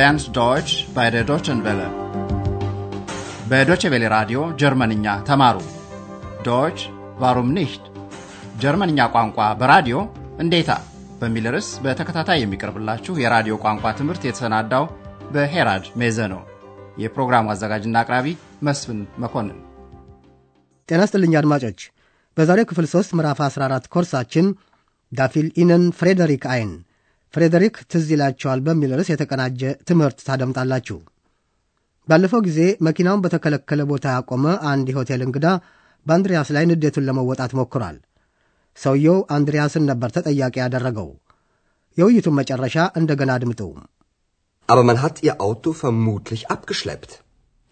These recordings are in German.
lernt Deutsch bei der Deutschen Welle. በዶቼ ቬለ ራዲዮ ጀርመንኛ ተማሩ። ዶች ቫሩም ኒሽት ጀርመንኛ ቋንቋ በራዲዮ እንዴታ በሚል ርዕስ በተከታታይ የሚቀርብላችሁ የራዲዮ ቋንቋ ትምህርት የተሰናዳው በሄራድ ሜዘ ነው። የፕሮግራሙ አዘጋጅና አቅራቢ መስፍን መኮንን። ጤና ስጥልኝ አድማጮች። በዛሬው ክፍል 3 ምዕራፍ 14 ኮርሳችን ዳፊል ኢነን ፍሬደሪክ አይን ፍሬደሪክ ትዝ ይላቸዋል በሚል ርዕስ የተቀናጀ ትምህርት ታደምጣላችሁ። ባለፈው ጊዜ መኪናውን በተከለከለ ቦታ ያቆመ አንድ የሆቴል እንግዳ በአንድሪያስ ላይ ንዴቱን ለመወጣት ሞክሯል። ሰውየው አንድሪያስን ነበር ተጠያቂ ያደረገው። የውይይቱን መጨረሻ እንደገና አድምጡ። Aber man hat ihr Auto vermutlich abgeschleppt.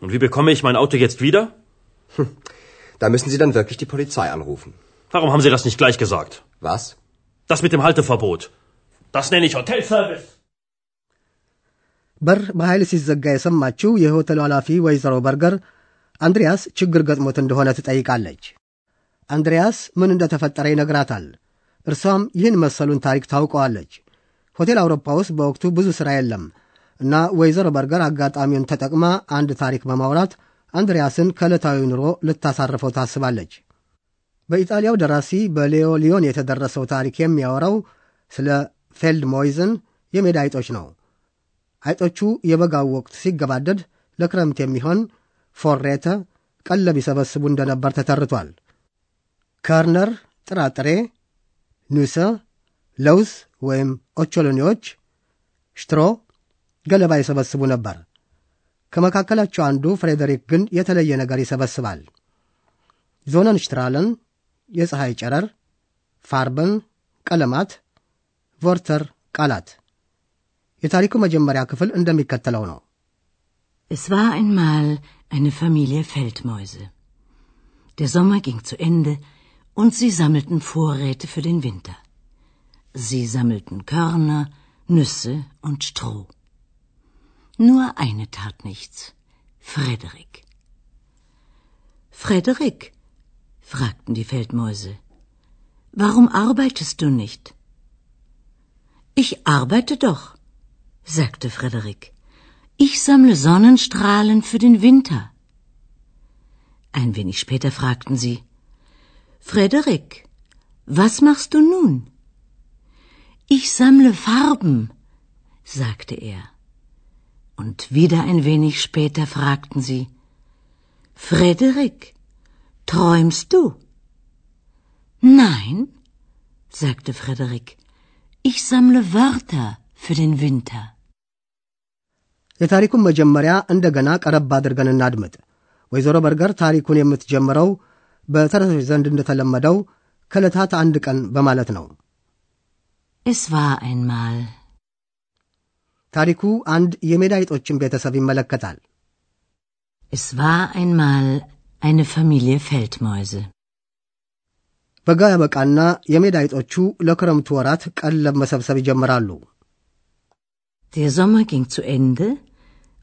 Und wie bekomme ich mein Auto jetzt wieder? Da müssen Sie dann wirklich die Polizei anrufen. Warum haben Sie das nicht gleich gesagt? Was? Das mit dem Halteverbot. Das nenne ich Hotelservice. በር በኃይል ሲዘጋ የሰማችው የሆቴሉ ኃላፊ ወይዘሮ በርገር አንድሪያስ ችግር ገጥሞት እንደሆነ ትጠይቃለች። አንድሪያስ ምን እንደተፈጠረ ይነግራታል። እርሷም ይህን መሰሉን ታሪክ ታውቀዋለች። ሆቴል አውሮፓ ውስጥ በወቅቱ ብዙ ሥራ የለም እና ወይዘሮ በርገር አጋጣሚውን ተጠቅማ አንድ ታሪክ በማውራት አንድሪያስን ከዕለታዊ ኑሮ ልታሳርፈው ታስባለች። በኢጣሊያው ደራሲ በሌዮ ሊዮን የተደረሰው ታሪክ የሚያወራው ስለ ፌልድ ሞይዝን የሜዳ አይጦች ነው። አይጦቹ የበጋው ወቅት ሲገባደድ ለክረምት የሚሆን ፎሬተ ቀለብ ይሰበስቡ እንደነበር ተተርቷል። ከርነር ጥራጥሬ፣ ኑሰ ለውዝ ወይም ኦቾሎኒዎች፣ ሽትሮ ገለባ ይሰበስቡ ነበር። ከመካከላቸው አንዱ ፍሬደሪክ ግን የተለየ ነገር ይሰበስባል። ዞነንሽትራለን የፀሐይ ጨረር፣ ፋርበን ቀለማት፣ ቮርተር ቃላት። የታሪኩ መጀመሪያ ክፍል እንደሚከተለው ነው። Es war einmal eine Familie Feldmäuse. Der Sommer ging zu Ende und sie sammelten Vorräte für den Winter. Sie sammelten Körner, Nüsse und Stroh. Nur eine tat nichts. Frederik. Frederik, fragten die Feldmäuse, warum arbeitest du nicht? Ich arbeite doch, sagte Frederik. Ich sammle Sonnenstrahlen für den Winter. Ein wenig später fragten sie Frederik, was machst du nun? Ich sammle Farben, sagte er. Und wieder ein wenig später fragten sie Frederik, träumst du? Nein, sagte Frederik, ich sammle Wörter für den Winter. የታሪኩን መጀመሪያ እንደገና ቀረብ አድርገን እናድምጥ። ወይዘሮ በርገር ታሪኩን የምትጀምረው በተረቶች ዘንድ እንደተለመደው ከዕለታት አንድ ቀን በማለት ነው። Es war einmal. ታሪኩ አንድ የሜዳ አይጦችን ቤተሰብ ይመለከታል። Es war einmal eine Familie Feldmäuse. በጋ ያበቃና የሜዳ አይጦቹ ለክረምቱ ወራት ቀለብ መሰብሰብ ይጀምራሉ። Der Sommer ging zu Ende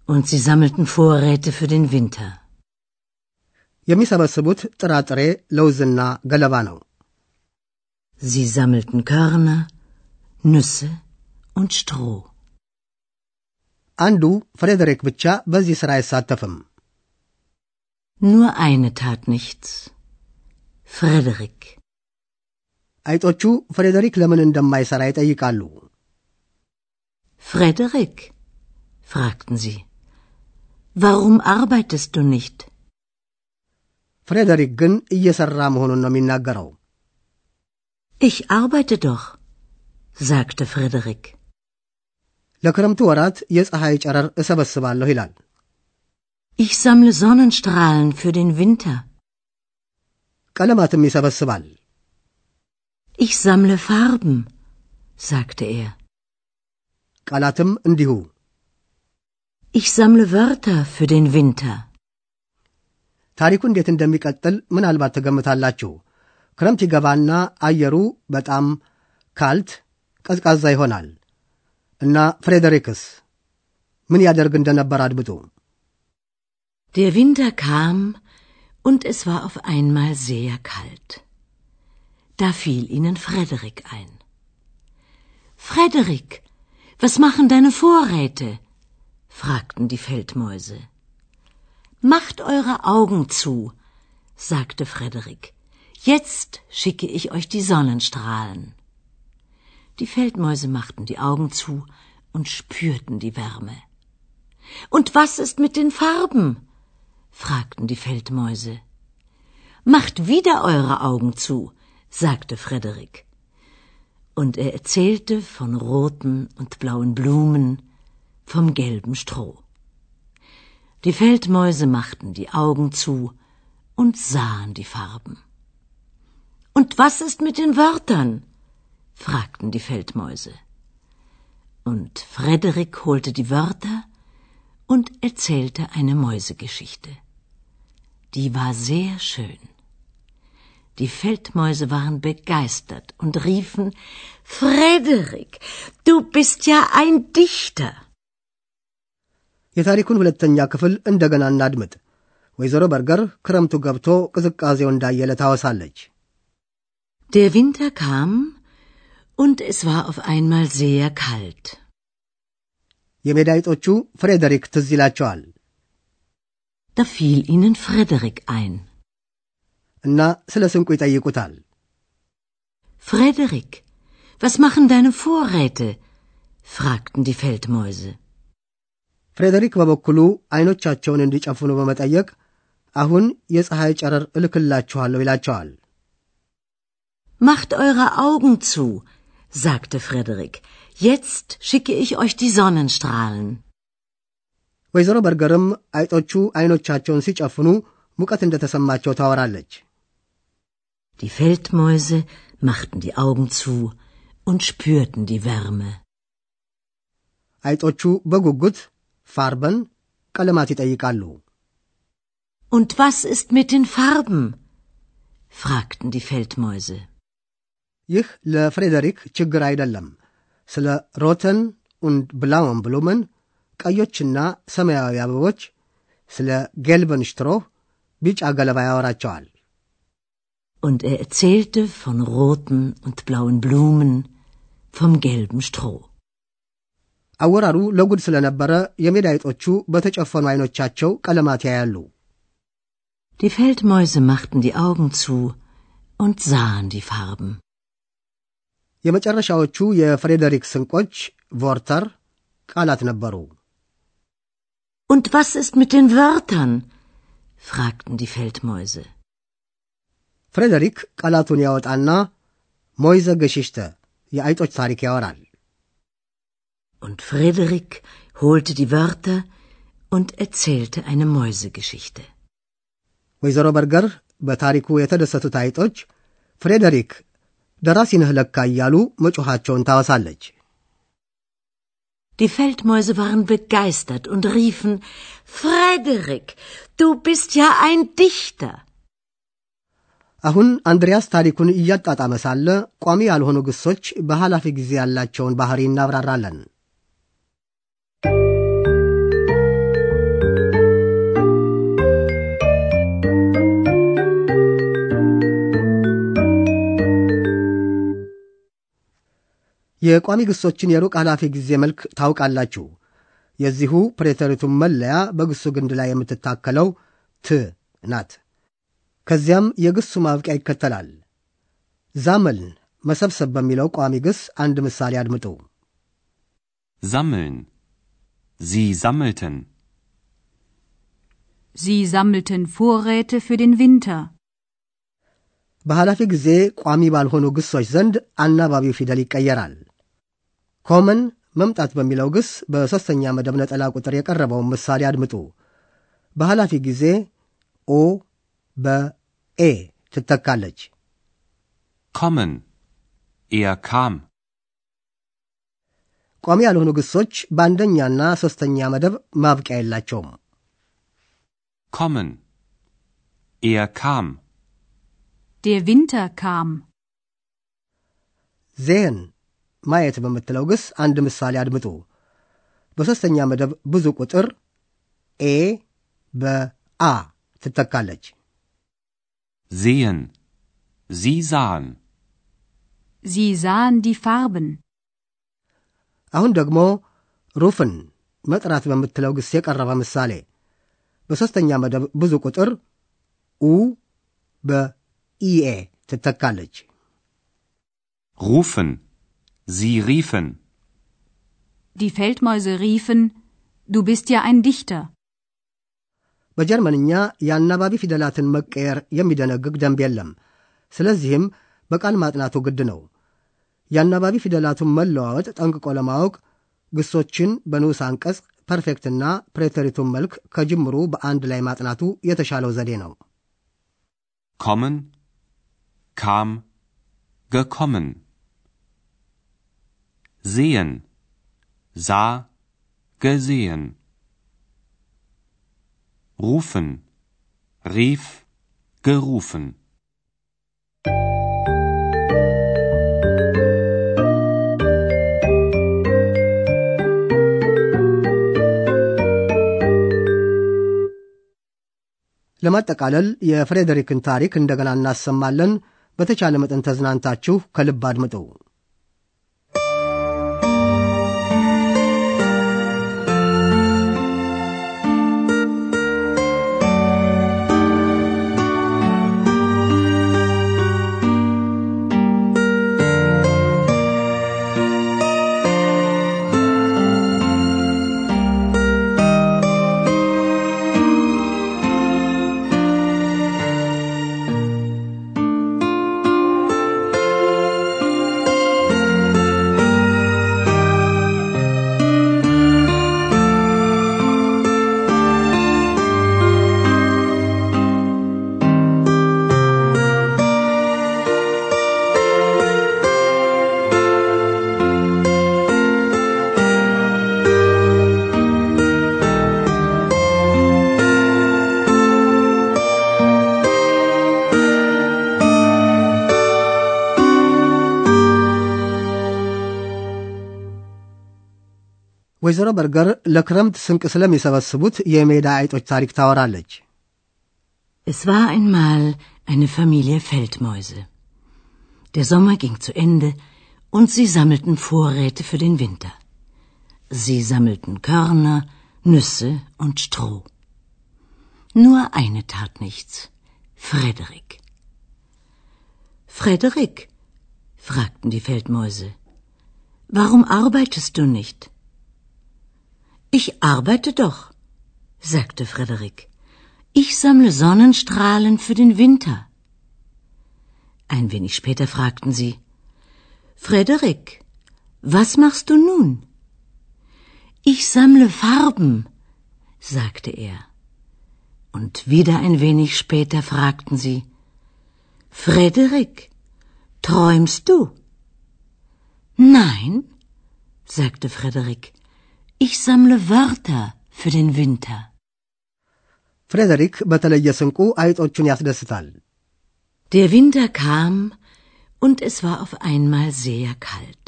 und sie sammelten Vorräte für den Winter. የሚሰበስቡት ጥራጥሬ፣ ለውዝና ገለባ ነው። Sie sammelten Körner, Nüsse und Stroh. አንዱ ፍሬደሪክ ብቻ በዚህ ሥራ አይሳተፍም። Nur eine tat nichts. Frederik. አይጦቹ ፍሬደሪክ ለምን እንደማይሠራ ይጠይቃሉ። Frederik, fragten sie. Warum arbeitest du nicht? ፍሬደሪክ ግን እየሠራ መሆኑን ነው የሚናገረው። Ich arbeite doch, sagte Frederik. ለክረምቱ ወራት የፀሐይ ጨረር እሰበስባለሁ ይላል። Ich sammle Sonnenstrahlen für den Winter. ቀለማትም ይሰበስባል። Ich sammle Farben, sagte er. ቃላትም እንዲሁ። Ich sammle Wörter für den Winter. ታሪኩ እንዴት እንደሚቀጥል ምናልባት ትገምታላችሁ። ክረምት ይገባና አየሩ በጣም ካልት ቀዝቃዛ ይሆናል እና ፍሬደሪክስ ምን ያደርግ እንደነበር አድምጡ። Der Winter kam und es war auf einmal sehr kalt. Da fiel ihnen Frederik ein. Frederik, was machen deine Vorräte? fragten die Feldmäuse. Macht eure Augen zu, sagte Frederik. Jetzt schicke ich euch die Sonnenstrahlen. Die Feldmäuse machten die Augen zu und spürten die Wärme. Und was ist mit den Farben? fragten die Feldmäuse. Macht wieder eure Augen zu, sagte Frederik. Und er erzählte von roten und blauen Blumen, vom gelben Stroh. Die Feldmäuse machten die Augen zu und sahen die Farben. Und was ist mit den Wörtern? fragten die Feldmäuse. Und Frederik holte die Wörter und erzählte eine Mäusegeschichte. Die war sehr schön. Die Feldmäuse waren begeistert und riefen Frederik, du bist ja ein Dichter. የታሪኩን ሁለተኛ ክፍል እንደገና እናድምጥ። ወይዘሮ በርገር ክረምቱ ገብቶ ቅዝቃዜው እንዳየለ ታወሳለች። Der Winter kam und es war auf einmal sehr kalt. የሜዳይጦቹ ፍሬደሪክ ትዝ ይላቸዋል Da fiel ihnen Frederik ein. እና ስለ ስንቁ ይጠይቁታል። Frederik, was machen deine Vorräte? fragten die Feldmäuse. ፍሬደሪክ በበኩሉ ዐይኖቻቸውን እንዲጨፍኑ በመጠየቅ አሁን የፀሐይ ጨረር እልክላችኋለሁ ይላቸዋል። Macht eure Augen zu, sagte Frederik. Jetzt schicke ich euch die Sonnenstrahlen. ወይዘሮ በርገርም አይጦቹ ዐይኖቻቸውን ሲጨፍኑ ሙቀት እንደተሰማቸው ታወራለች። Die Feldmäuse machten die Augen zu und spürten die Wärme. አይጦቹ በጉጉት ፋርበን ቀለማት ይጠይቃሉ። Und was ist mit den Farben? fragten die Feldmäuse. ይህ ለፍሬደሪክ ችግር አይደለም። ስለ ሮተን und ብላውን ብሉምን ቀዮችና ሰማያዊ አበቦች፣ ስለ ጌልበን ሽትሮህ ቢጫ ገለባ ያወራቸዋል። Und er erzählte von roten und blauen Blumen, vom gelben Stroh. አወራሩ ለጉድ ስለነበረ የሜዳ አይጦቹ በተጨፈኑ ዐይኖቻቸው ቀለማት ያያሉ። Die Feldmäuse machten die Augen zu und sahen die Farben. የመጨረሻዎቹ የፍሬደሪክ ስንቆች ቮርተር ቃላት ነበሩ። Und was ist mit den Wörtern? fragten die Feldmäuse. ፍሬደሪክ ቃላቱን ያወጣና ሞይዘ ገሽሽተ የአይጦች ታሪክ ያወራል። Und Frederik holte die Wörter und erzählte eine Mäusegeschichte. ወይዘሮ በርገር በታሪኩ የተደሰቱት አይጦች ፍሬደሪክ ደራሲ ነህ ለካ እያሉ መጮኻቸውን ታወሳለች። Die Feldmäuse waren begeistert und riefen Frederik, du bist ja ein Dichter. አሁን አንድሪያስ ታሪኩን እያጣጣመ ሳለ ቋሚ ያልሆኑ ግሶች በኃላፊ ጊዜ ያላቸውን ባህሪ እናብራራለን። የቋሚ ግሶችን የሩቅ ኃላፊ ጊዜ መልክ ታውቃላችሁ። የዚሁ ፕሬተሪቱን መለያ በግሱ ግንድ ላይ የምትታከለው ት ናት። ከዚያም የግሱ ማብቂያ ይከተላል። ዛመልን መሰብሰብ በሚለው ቋሚ ግስ አንድ ምሳሌ አድምጡ። Sammeln. Sie sammelten. Sie sammelten Vorräte für den Winter. በኃላፊ ጊዜ ቋሚ ባልሆኑ ግሶች ዘንድ አናባቢው ፊደል ይቀየራል። ኮመን መምጣት በሚለው ግስ በሦስተኛ መደብ ነጠላ ቁጥር የቀረበውን ምሳሌ አድምጡ። በኃላፊ ጊዜ ኦ በኤ ትተካለች። Kommen. Er kam. ቋሚ ያልሆኑ ግሶች በአንደኛና ሦስተኛ መደብ ማብቂያ የላቸውም። Kommen. Er kam. Der Winter kam. ዜን ማየት በምትለው ግስ አንድ ምሳሌ አድምጡ። በሦስተኛ መደብ ብዙ ቁጥር ኤ በአ ትተካለች። Sehen. Sie sahen. Sie sahen die Farben. አሁን ደግሞ ሩፍን መጥራት በምትለው ግስ የቀረበ ምሳሌ። በሦስተኛ መደብ ብዙ ቁጥር ኡ በኢኤ ትተካለች። rufen, sie riefen, Die Feldmäuse riefen, du bist ja ein Dichter. በጀርመንኛ የአናባቢ ፊደላትን መቀየር የሚደነግግ ደንብ የለም። ስለዚህም በቃል ማጥናቱ ግድ ነው። የአናባቢ ፊደላቱን መለዋወጥ ጠንቅቆ ለማወቅ ግሶችን በንዑስ አንቀጽ ፐርፌክትና ፕሬተሪቱን መልክ ከጅምሩ በአንድ ላይ ማጥናቱ የተሻለው ዘዴ ነው። kommen, kam, gekommen. Sehen, sah, gesehen. Rufen, rief, gerufen. ለማጠቃለል የፍሬዴሪክን ታሪክ እንደገና እናሰማለን። በተቻለ መጠን ተዝናንታችሁ ከልብ አድምጡ። ወይዘሮ በርገር ለክረምት ስንቅ ስለሚሰበስቡት የሜዳ አይጦች ታሪክ ታወራለች። Es war einmal eine Familie Feldmäuse. Der Sommer ging zu Ende und sie sammelten Vorräte für den Winter. Sie sammelten Körner, Nüsse und Stroh. Nur eine tat nichts. Frederik. Frederik, fragten die Feldmäuse, warum arbeitest du nicht? Ich arbeite doch, sagte Frederik. Ich sammle Sonnenstrahlen für den Winter. Ein wenig später fragten sie Frederik, was machst du nun? Ich sammle Farben, sagte er. Und wieder ein wenig später fragten sie Frederik, träumst du? Nein, sagte Frederik, ich sammle Wörter für den Winter. ፍሬደሪክ በተለየ ስንቁ አይጦቹን ያስደስታል። Der Winter kam und es war auf einmal sehr kalt.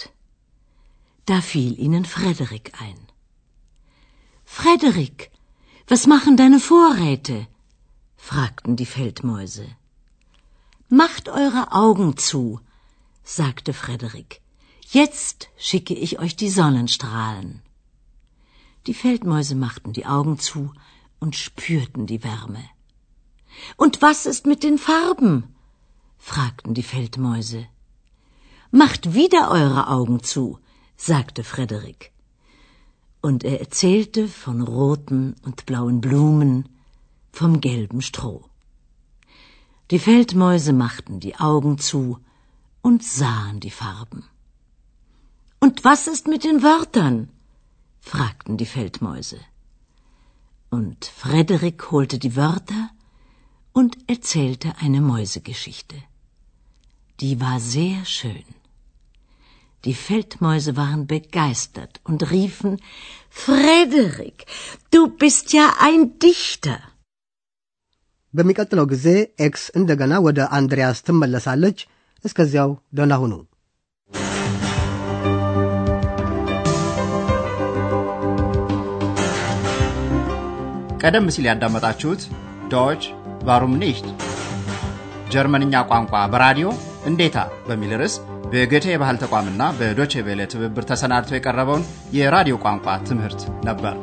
Da fiel ihnen Frederik ein. Frederik, was machen deine Vorräte? fragten die Feldmäuse. Macht eure Augen zu, sagte Frederik. Jetzt schicke ich euch die Sonnenstrahlen. Die Feldmäuse machten die Augen zu und spürten die Wärme. Und was ist mit den Farben? fragten die Feldmäuse. Macht wieder eure Augen zu, sagte Frederik. Und er erzählte von roten und blauen Blumen, vom gelben Stroh. Die Feldmäuse machten die Augen zu und sahen die Farben. Und was ist mit den Wörtern? fragten die Feldmäuse. Und Frederik holte die Wörter und erzählte eine Mäusegeschichte. Die war sehr schön. Die Feldmäuse waren begeistert und riefen Frederik, du bist ja ein Dichter. በሚቀጥለው ጊዜ ኤክስ እንደገና ወደ አንድሪያስ ትመለሳለች። እስከዚያው ደህና ሁኑ። ቀደም ሲል ያዳመጣችሁት ዶች ቫሩም ኒሽት ጀርመንኛ ቋንቋ በራዲዮ እንዴታ በሚል ርዕስ በገቴ የባህል ተቋምና በዶቼ ቬለ ትብብር ተሰናድቶ የቀረበውን የራዲዮ ቋንቋ ትምህርት ነበር።